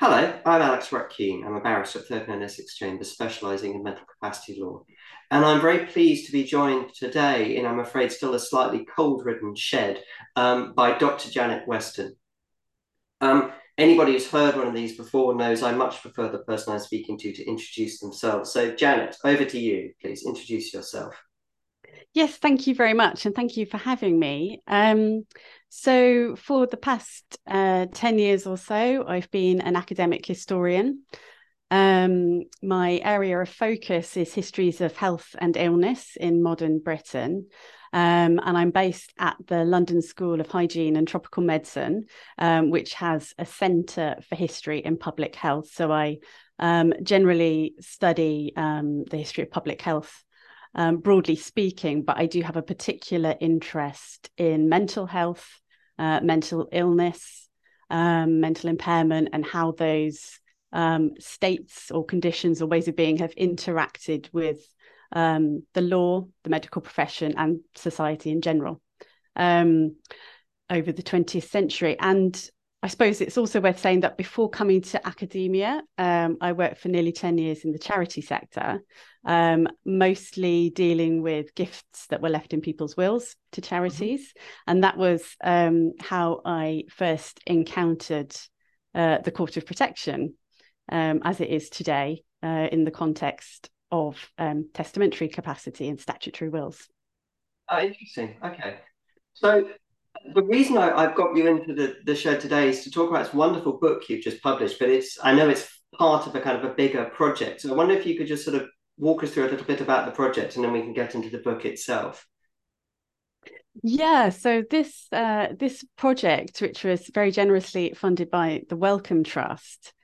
Hello, I'm Alex Ruck-Keene. I'm a barrister at 39 Essex Chambers, specialising in mental capacity law. And I'm very pleased to be joined today in, I'm afraid, still a slightly cold-ridden shed um, by Dr. Janet Weston. Um, anybody who's heard one of these before knows I much prefer the person I'm speaking to to introduce themselves. So, Janet, over to you, please. Introduce yourself. Yes, thank you very much. And thank you for having me. Um, so, for the past uh, 10 years or so, I've been an academic historian. Um, my area of focus is histories of health and illness in modern Britain. Um, and I'm based at the London School of Hygiene and Tropical Medicine, um, which has a centre for history in public health. So I um, generally study um, the history of public health um, broadly speaking, but I do have a particular interest in mental health, uh, mental illness, um, mental impairment, and how those um, states or conditions or ways of being have interacted with um, the law, the medical profession, and society in general um, over the 20th century. And I suppose it's also worth saying that before coming to academia, um, I worked for nearly 10 years in the charity sector, um, mostly dealing with gifts that were left in people's wills to mm-hmm. charities. Mm-hmm. And that was um, how I first encountered uh, the Court of Protection um, as it is today uh, in the context of um, testamentary capacity and statutory wills. Oh, interesting. Okay. So the reason I, have got you into the, the show today is to talk about this wonderful book you've just published, but it's I know it's part of a kind of a bigger project. So I wonder if you could just sort of walk us through a little bit about the project and then we can get into the book itself. Yeah, so this uh, this project, which was very generously funded by the Wellcome Trust,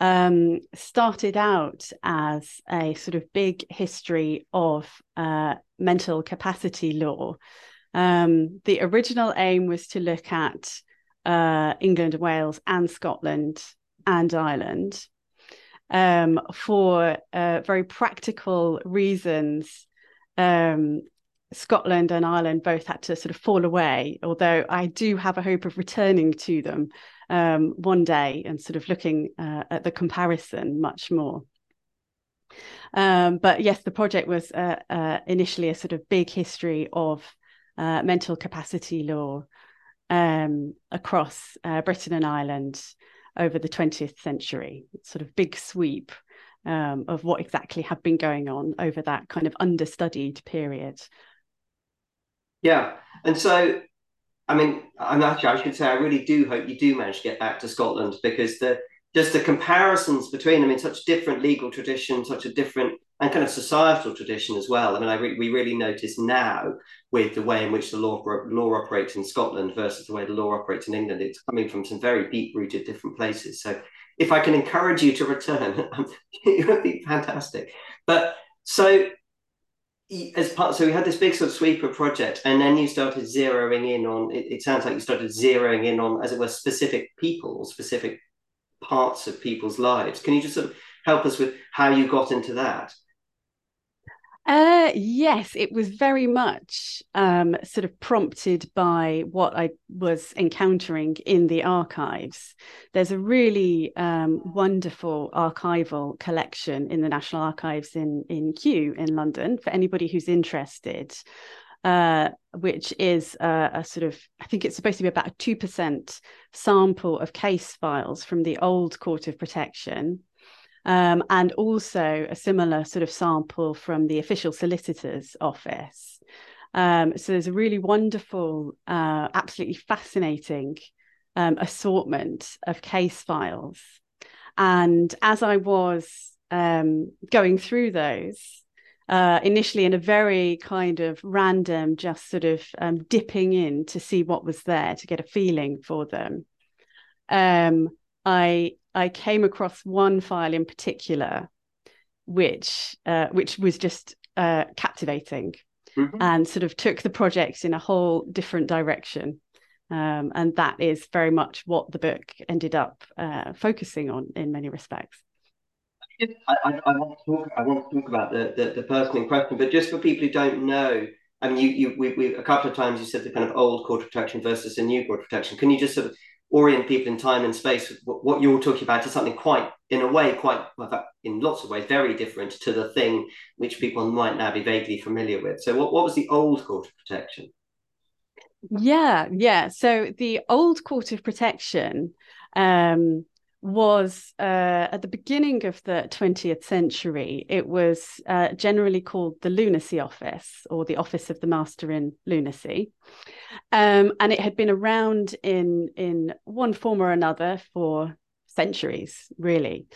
um, started out as a sort of big history of uh, mental capacity law um, the original aim was to look at uh, England, Wales, and Scotland and Ireland um, for uh, very practical reasons. Um, Scotland and Ireland both had to sort of fall away, although I do have a hope of returning to them um, one day and sort of looking uh, at the comparison much more. Um, but yes, the project was uh, uh, initially a sort of big history of uh, mental capacity law um, across uh, Britain and Ireland over the 20th century, sort of big sweep um, of what exactly had been going on over that kind of understudied period. Yeah. And so, I mean, and actually, I should say, I really do hope you do manage to get back to Scotland because the just the comparisons between them in such different legal traditions, such a different and kind of societal tradition as well. I mean, I re- we really notice now with the way in which the law law operates in Scotland versus the way the law operates in England, it's coming from some very deep rooted different places. So, if I can encourage you to return, um, it would be fantastic. But so as part, so we had this big sort of sweeper project, and then you started zeroing in on. It, it sounds like you started zeroing in on, as it were, specific people specific parts of people's lives. Can you just sort of help us with how you got into that? Uh, yes, it was very much um, sort of prompted by what I was encountering in the archives. There's a really um, wonderful archival collection in the National Archives in, in Kew in London for anybody who's interested. Uh, which is a, a, sort of, I think it's supposed to be about a 2% sample of case files from the old Court of Protection. Um, and also a similar sort of sample from the official solicitor's office. Um, so there's a really wonderful, uh, absolutely fascinating um, assortment of case files. And as I was um, going through those, uh, initially in a very kind of random, just sort of um, dipping in to see what was there to get a feeling for them. Um, I I came across one file in particular, which uh, which was just uh, captivating, mm-hmm. and sort of took the project in a whole different direction. Um, and that is very much what the book ended up uh, focusing on in many respects. I, I, I, want to talk. I want to talk about the, the, the person in question, but just for people who don't know, I mean, you you we, we a couple of times you said the kind of old court of protection versus a new court of protection. Can you just sort of orient people in time and space. What you're talking about is something quite, in a way, quite, in lots of ways, very different to the thing which people might now be vaguely familiar with. So, what, what was the old court of protection? Yeah, yeah. So the old court of protection um, was uh, at the beginning of the 20th century, it was uh, generally called the Lunacy Office or the Office of the Master in Lunacy. Um, and it had been around in, in one form or another for centuries, really.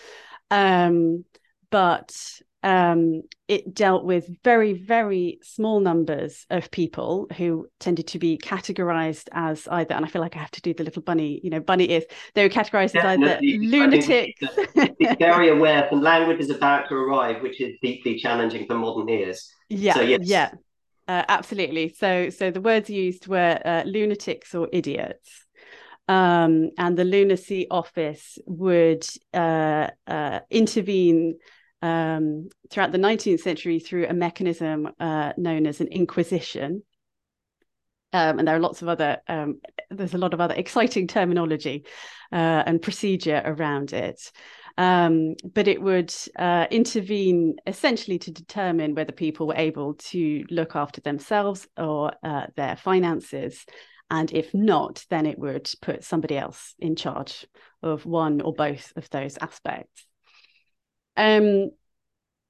Um, but um, it dealt with very, very small numbers of people who tended to be categorized as either, and I feel like I have to do the little bunny, you know, bunny ears. They were categorized Definitely. as either lunatics. Be very aware the language is about to arrive, which is deeply challenging for modern ears. Yeah, so, yes. yeah, uh, absolutely. So, so the words used were uh, lunatics or idiots. Um, and the lunacy office would uh, uh intervene um, throughout the 19th century through a mechanism uh, known as an inquisition. Um, and there are lots of other, um, there's a lot of other exciting terminology uh, and procedure around it. Um, but it would uh, intervene essentially to determine whether people were able to look after themselves or uh, their finances. And if not, then it would put somebody else in charge of one or both of those aspects. Um,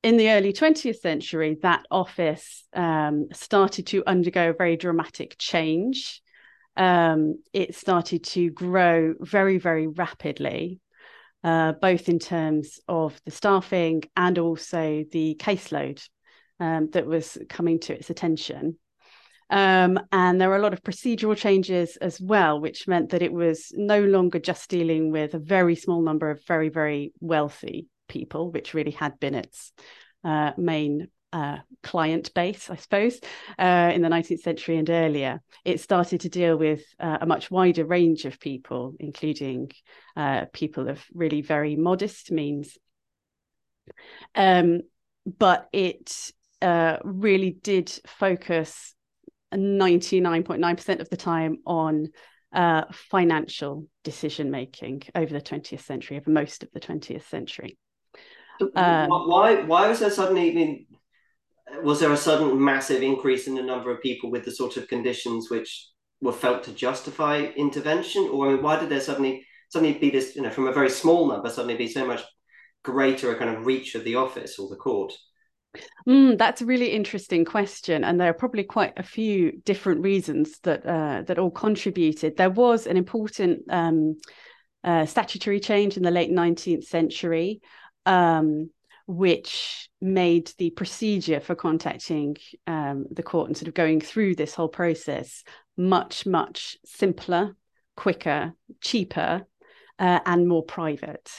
in the early 20th century, that office um, started to undergo a very dramatic change. Um, it started to grow very, very rapidly, uh, both in terms of the staffing and also the caseload um, that was coming to its attention. Um, and there were a lot of procedural changes as well, which meant that it was no longer just dealing with a very small number of very, very wealthy people, which really had been its uh, main uh, client base, I suppose, uh, in the 19th century and earlier. It started to deal with uh, a much wider range of people, including uh, people of really very modest means. Um, but it uh, really did focus 99.9% of the time on uh, financial decision making over the 20th century, over most of the 20th century. Um, why why was there suddenly? I mean, was there a sudden massive increase in the number of people with the sort of conditions which were felt to justify intervention, or I mean, why did there suddenly suddenly be this? You know, from a very small number, suddenly be so much greater a kind of reach of the office or the court? Mm, that's a really interesting question, and there are probably quite a few different reasons that uh, that all contributed. There was an important um, uh, statutory change in the late 19th century, um, which made the procedure for contacting um, the court and sort of going through this whole process much, much simpler, quicker, cheaper, uh, and more private.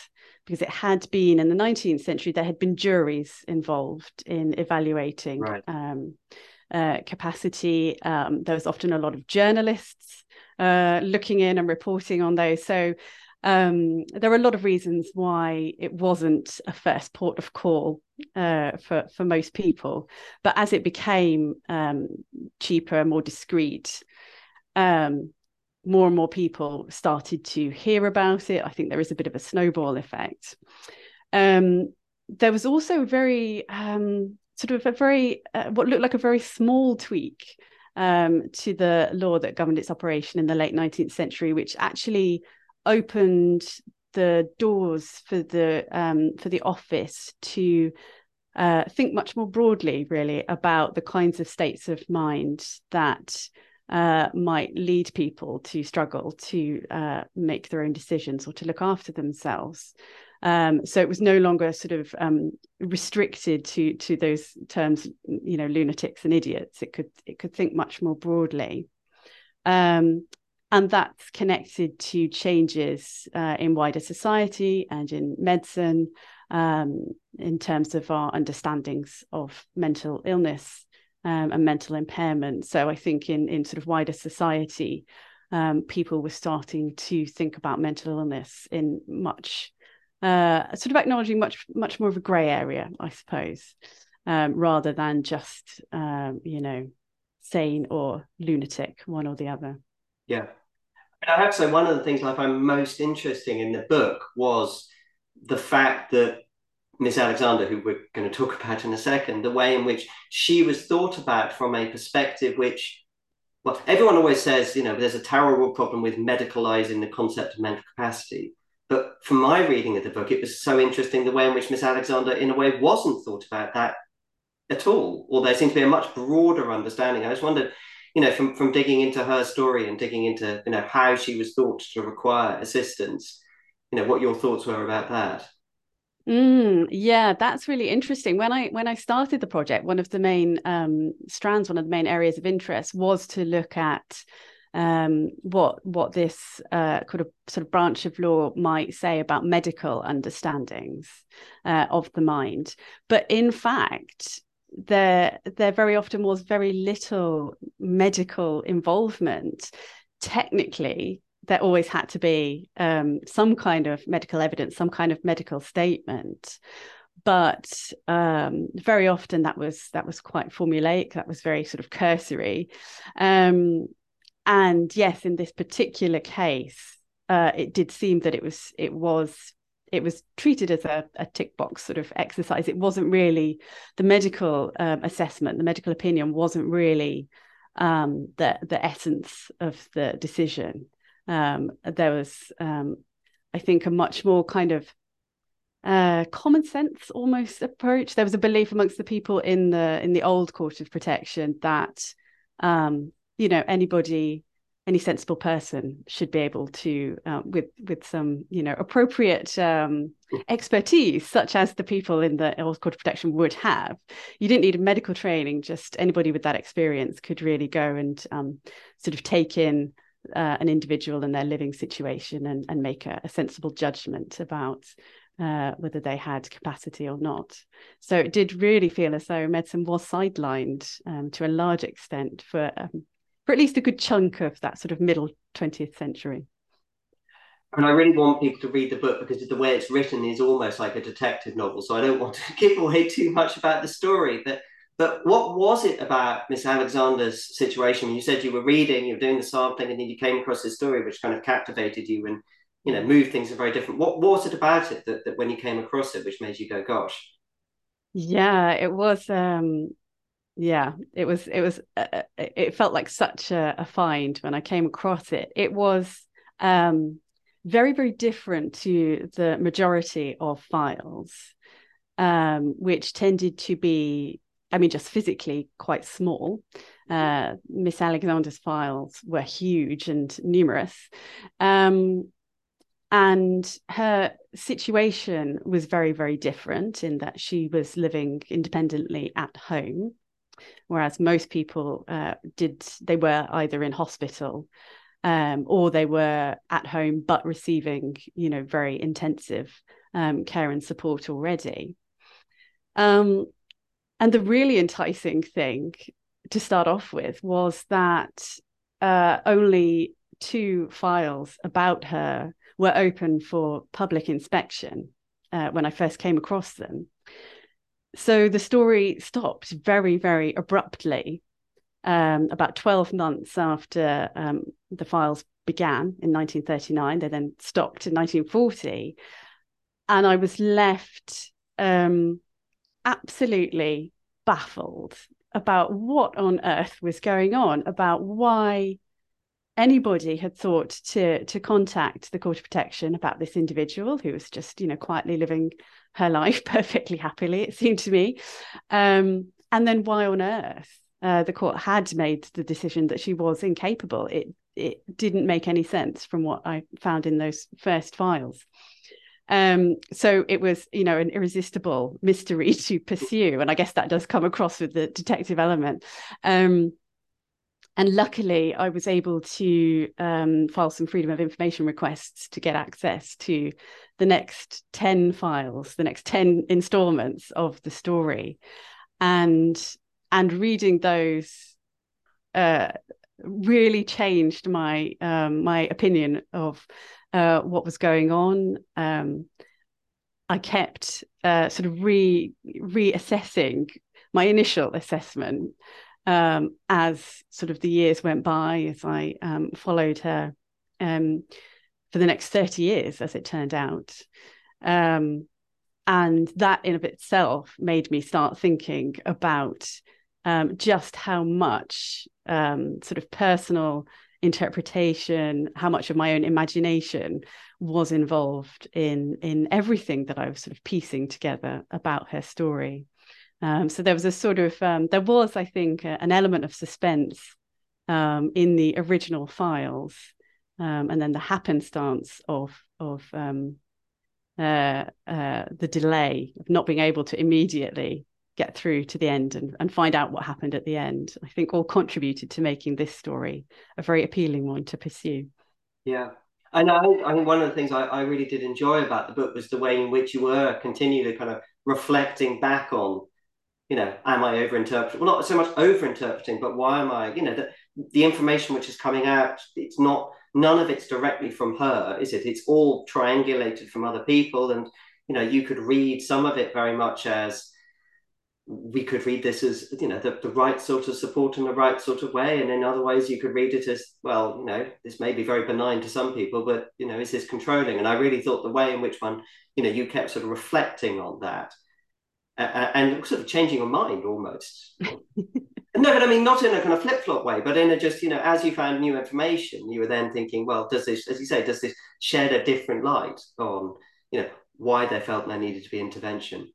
Because it had been in the 19th century, there had been juries involved in evaluating right. um, uh, capacity. Um, there was often a lot of journalists uh, looking in and reporting on those. So um, there are a lot of reasons why it wasn't a first port of call uh, for for most people, but as it became um, cheaper and more discreet, um, more and more people started to hear about it. I think there is a bit of a snowball effect. Um, there was also a very um, sort of a very uh, what looked like a very small tweak um, to the law that governed its operation in the late 19th century, which actually opened the doors for the um, for the office to uh, think much more broadly, really, about the kinds of states of mind that uh, might lead people to struggle to uh, make their own decisions or to look after themselves. Um, so it was no longer sort of um, restricted to to those terms, you know, lunatics and idiots. It could it could think much more broadly. Um, and that's connected to changes uh, in wider society and in medicine um, in terms of our understandings of mental illness um, and mental impairment. So I think in in sort of wider society, um, people were starting to think about mental illness in much uh, sort of acknowledging much much more of a grey area, I suppose, um, rather than just um, you know sane or lunatic, one or the other. Yeah. I have to say, one of the things I find most interesting in the book was the fact that Miss Alexander, who we're going to talk about in a second, the way in which she was thought about from a perspective which, well, everyone always says, you know, there's a terrible problem with medicalizing the concept of mental capacity. But from my reading of the book, it was so interesting the way in which Miss Alexander, in a way, wasn't thought about that at all, or there seemed to be a much broader understanding. I just wondered, you know, from, from digging into her story and digging into, you know, how she was thought to require assistance, you know, what your thoughts were about that. Mm, yeah, that's really interesting. When I when I started the project, one of the main um, strands, one of the main areas of interest was to look at um, what what this uh, sort of branch of law might say about medical understandings uh, of the mind. But in fact, there there very often was very little medical involvement. Technically, there always had to be um, some kind of medical evidence, some kind of medical statement. But um, very often that was that was quite formulaic. That was very sort of cursory. Um, and yes, in this particular case, uh, it did seem that it was it was it was treated as a, a tick box sort of exercise. It wasn't really the medical um, assessment, the medical opinion wasn't really um, the the essence of the decision. Um, there was, um, I think, a much more kind of uh, common sense almost approach. There was a belief amongst the people in the in the old court of protection that um, you know anybody any sensible person should be able to uh, with with some you know appropriate um, expertise such as the people in the of protection would have you didn't need medical training just anybody with that experience could really go and um, sort of take in uh, an individual and their living situation and, and make a, a sensible judgment about uh, whether they had capacity or not. So it did really feel as though medicine was sidelined um, to a large extent for um, for at least a good chunk of that sort of middle 20th century. And I really want people to read the book because the way it's written is almost like a detective novel. So I don't want to give away too much about the story. But but what was it about Miss Alexander's situation? You said you were reading, you were doing the sampling, and then you came across this story which kind of captivated you and you know moved things in very different. What was it about it that, that when you came across it, which made you go, "Gosh"? Yeah, it was. um yeah it was it was uh, uh, it felt like such a, a, find when i came across it. It was um, very very different to the majority of files um, which tended to be i mean just physically quite small. Uh, miss alexander's files were huge and numerous. Um, and her situation was very very different in that she was living independently at home whereas most people uh, did they were either in hospital um, or they were at home but receiving you know very intensive um, care and support already. Um, and the really enticing thing to start off with was that uh, only two files about her were open for public inspection uh, when I first came across them so the story stopped very, very abruptly um, about 12 months after um, the files began in 1939. They then stopped in 1940. And I was left um, absolutely baffled about what on earth was going on, about why anybody had thought to to contact the court of protection about this individual who was just you know quietly living her life perfectly happily, it seemed to me. Um, and then why on earth uh, the court had made the decision that she was incapable? It it didn't make any sense from what I found in those first files. Um, so it was, you know, an irresistible mystery to pursue, and I guess that does come across with the detective element. Um, and luckily, I was able to um, file some freedom of information requests to get access to the next 10 files, the next 10 installments of the story. And and reading those uh, really changed my um, my opinion of uh, what was going on. Um, I kept uh, sort of re reassessing my initial assessment um, as sort of the years went by, as I um, followed her um, for the next 30 years, as it turned out. Um, and that in of itself made me start thinking about um, just how much sort of personal interpretation, how much of my own imagination was involved in in everything that I was sort of piecing together about her story. Um, so there was a sort of um, there was, I think, a, an element of suspense um, in the original files, um, and then the happenstance of of um, uh, uh, the delay of not being able to immediately get through to the end and, and find out what happened at the end. I think all contributed to making this story a very appealing one to pursue. Yeah. And I, I think one of the things I, I really did enjoy about the book was the way in which you were continually kind of reflecting back on, you know, am I overinterpreting? Well, not so much overinterpreting, but why am I, you know, the, the information which is coming out, it's not, none of it's directly from her, is it? It's all triangulated from other people. And, you know, you could read some of it very much as, we could read this as you know the, the right sort of support in the right sort of way and in other ways you could read it as well you know this may be very benign to some people but you know is this controlling and i really thought the way in which one you know you kept sort of reflecting on that uh, and sort of changing your mind almost no but i mean not in a kind of flip-flop way but in a just you know as you found new information you were then thinking well does this as you say does this shed a different light on you know why they felt there needed to be intervention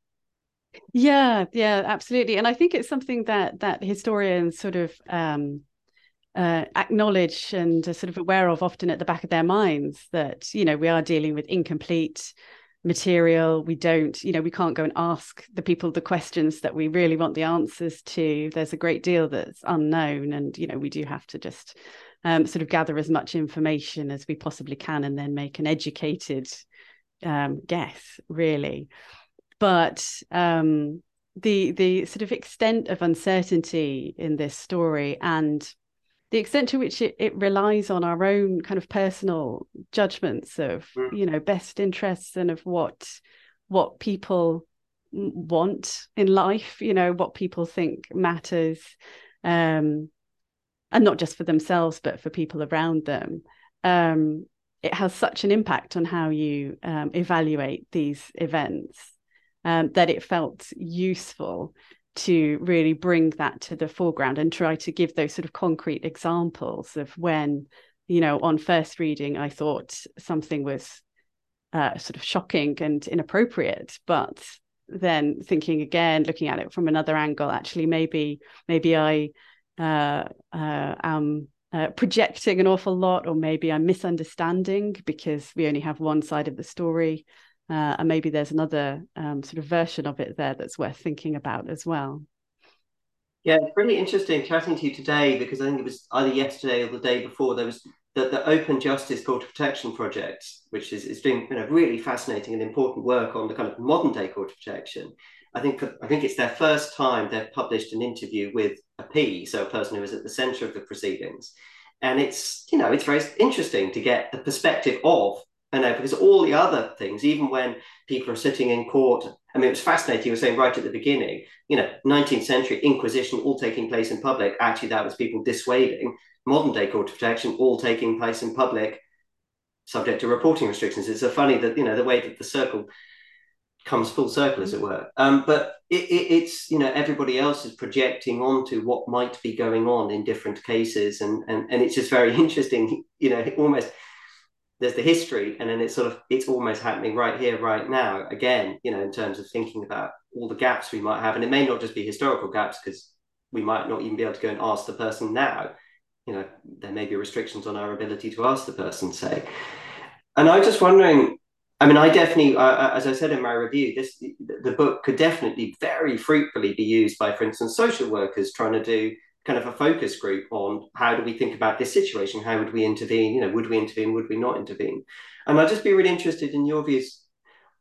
yeah, yeah, absolutely. And I think it's something that that historians sort of um, uh, acknowledge and are sort of aware of often at the back of their minds that you know we are dealing with incomplete material. We don't you know we can't go and ask the people the questions that we really want the answers to. There's a great deal that's unknown and you know we do have to just um, sort of gather as much information as we possibly can and then make an educated um, guess really. But um, the the sort of extent of uncertainty in this story and the extent to which it, it relies on our own kind of personal judgments of mm. you know best interests and of what what people want in life you know what people think matters um and not just for themselves but for people around them um it has such an impact on how you um, evaluate these events um, that it felt useful to really bring that to the foreground and try to give those sort of concrete examples of when, you know, on first reading, I thought something was uh, sort of shocking and inappropriate, but then thinking again, looking at it from another angle, actually, maybe maybe I uh, uh, am uh, projecting an awful lot, or maybe I'm misunderstanding because we only have one side of the story. Uh, and maybe there's another um, sort of version of it there that's worth thinking about as well. Yeah, it's really interesting chatting to you today because I think it was either yesterday or the day before there was the, the Open Justice Court of Protection project, which is, is doing you know, really fascinating and important work on the kind of modern day court of protection. I think I think it's their first time they've published an interview with a P, so a person who is at the centre of the proceedings, and it's you know it's very interesting to get the perspective of I know because all the other things, even when people are sitting in court, I mean, it was fascinating. You were saying right at the beginning, you know, 19th century Inquisition all taking place in public. Actually, that was people dissuading. Modern day court of protection all taking place in public, subject to reporting restrictions. It's so funny that you know the way that the circle comes full circle, as it were. Um, but it, it, it's you know everybody else is projecting onto what might be going on in different cases, and and and it's just very interesting. You know, almost there's the history and then it's sort of it's almost happening right here right now again you know in terms of thinking about all the gaps we might have. And it may not just be historical gaps because we might not even be able to go and ask the person now. You know there may be restrictions on our ability to ask the person say and i was just wondering i mean i definitely uh, as i said in my review this the book could definitely very fruitfully be used by for instance social workers trying to do kind of a focus group on how do we think about this situation? How would we intervene? You know, would we intervene? Would we not intervene? And I'd just be really interested in your views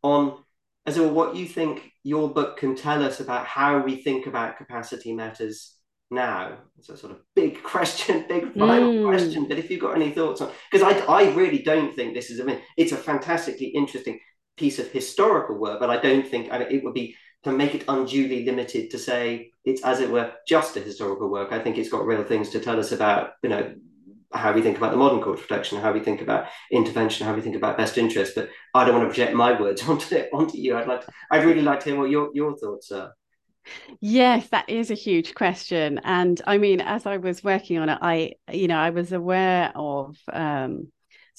on as well what you think your book can tell us about how we think about capacity matters now. It's a sort of big question, big final mm. question. But if you've got any thoughts on because I I really don't think this is I mean it's a fantastically interesting piece of historical work, but I don't think I mean, it would be to make it unduly limited to say it's as it were just a historical work. I think it's got real things to tell us about, you know, how we think about the modern court of protection, how we think about intervention, how we think about best interest. But I don't want to project my words onto onto you. I'd like to, I'd really like to hear what your your thoughts are. Yes, that is a huge question. And I mean, as I was working on it, I, you know, I was aware of um,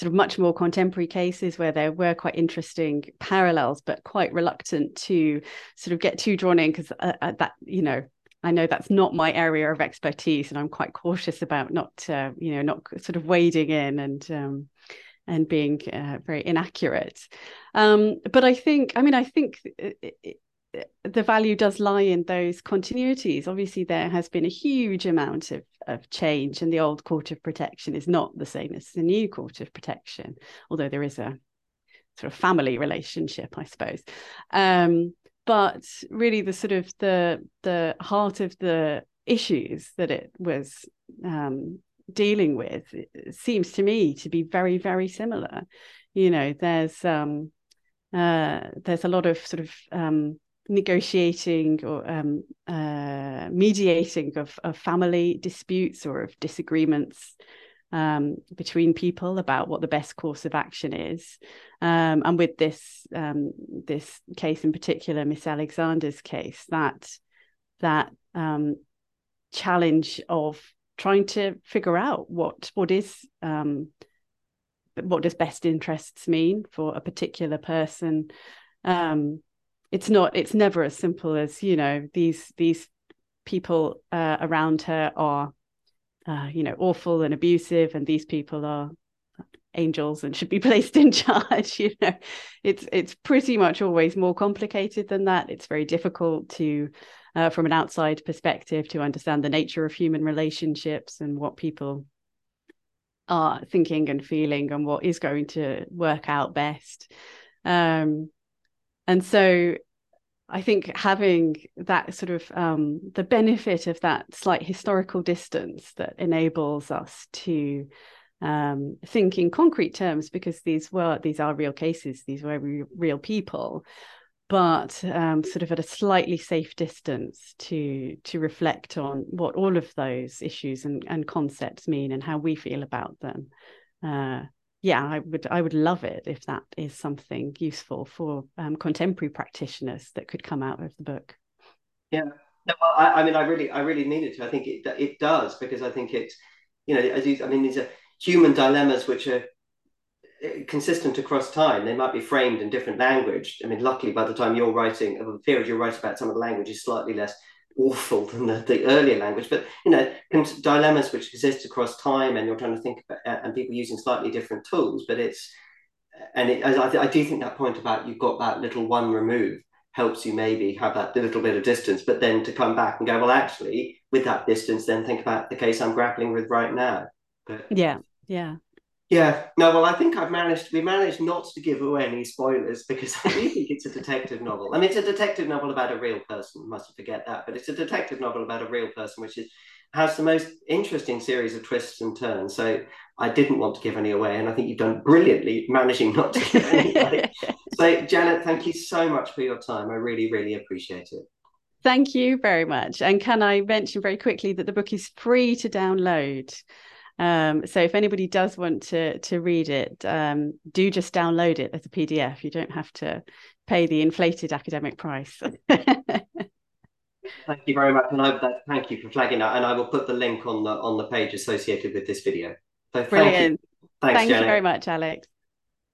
sort of much more contemporary cases where there were quite interesting parallels, but quite reluctant to sort of get too drawn in because uh, uh, that, you know, I know that's not my area of expertise, and I'm quite cautious about not, uh, you know, not sort of wading in and um, and being uh, very inaccurate. Um, but I think, I mean, I think it, the value does lie in those continuities. Obviously, there has been a huge amount of, of change, and the old court of protection is not the same as the new court of protection, although there is a sort of family relationship, I suppose. Um, but really, the sort of the the heart of the issues that it was um, dealing with seems to me to be very, very similar. You know, there's um, uh, there's a lot of sort of um, negotiating or um, uh, mediating of, of family disputes or of disagreements um, between people about what the best course of action is. Um, and with this um, this case in particular, Miss Alexander's case, that that um, challenge of trying to figure out what what is um, what does best interests mean for a particular person um, it's not it's never as simple as you know these these people uh, around her are uh, you know awful and abusive and these people are angels and should be placed in charge you know. It's it's pretty much always more complicated than that. It's very difficult to uh, from an outside perspective to understand the nature of human relationships and what people are thinking and feeling and what is going to work out best. Um, and so I think having that sort of um, the benefit of that slight historical distance that enables us to um, think in concrete terms because these were these are real cases, these were re- real people, but um, sort of at a slightly safe distance to to reflect on what all of those issues and, and concepts mean and how we feel about them. Uh, yeah, I would I would love it if that is something useful for um, contemporary practitioners that could come out of the book. Yeah, no, well, I, I, mean, I really I really need it to. I think it it does because I think it's you know as you, I mean these are human dilemmas which are eh, consistent across time. They might be framed in different language. I mean, luckily by the time you're writing of the period you're writing about, some of the language is slightly less awful than the, the earlier language, but you know, dilemmas which exist across time, and you're trying to think about, uh, and people using slightly different tools. But it's, and it, I, I do think that point about you've got that little one remove helps you maybe have that little bit of distance, but then to come back and go, well, actually, with that distance, then think about the case I'm grappling with right now. But yeah, yeah. Yeah, no, well, I think I've managed, we managed not to give away any spoilers because I do think it's a detective novel. I mean, it's a detective novel about a real person, mustn't forget that, but it's a detective novel about a real person, which is has the most interesting series of twists and turns. So I didn't want to give any away, and I think you've done brilliantly managing not to give any away. so, Janet, thank you so much for your time. I really, really appreciate it. Thank you very much. And can I mention very quickly that the book is free to download? Um, so if anybody does want to to read it, um, do just download it as a PDF. You don't have to pay the inflated academic price. thank you very much, and I, that, thank you for flagging that. And I will put the link on the on the page associated with this video. So Brilliant. Thanks, thank you very much, Alex.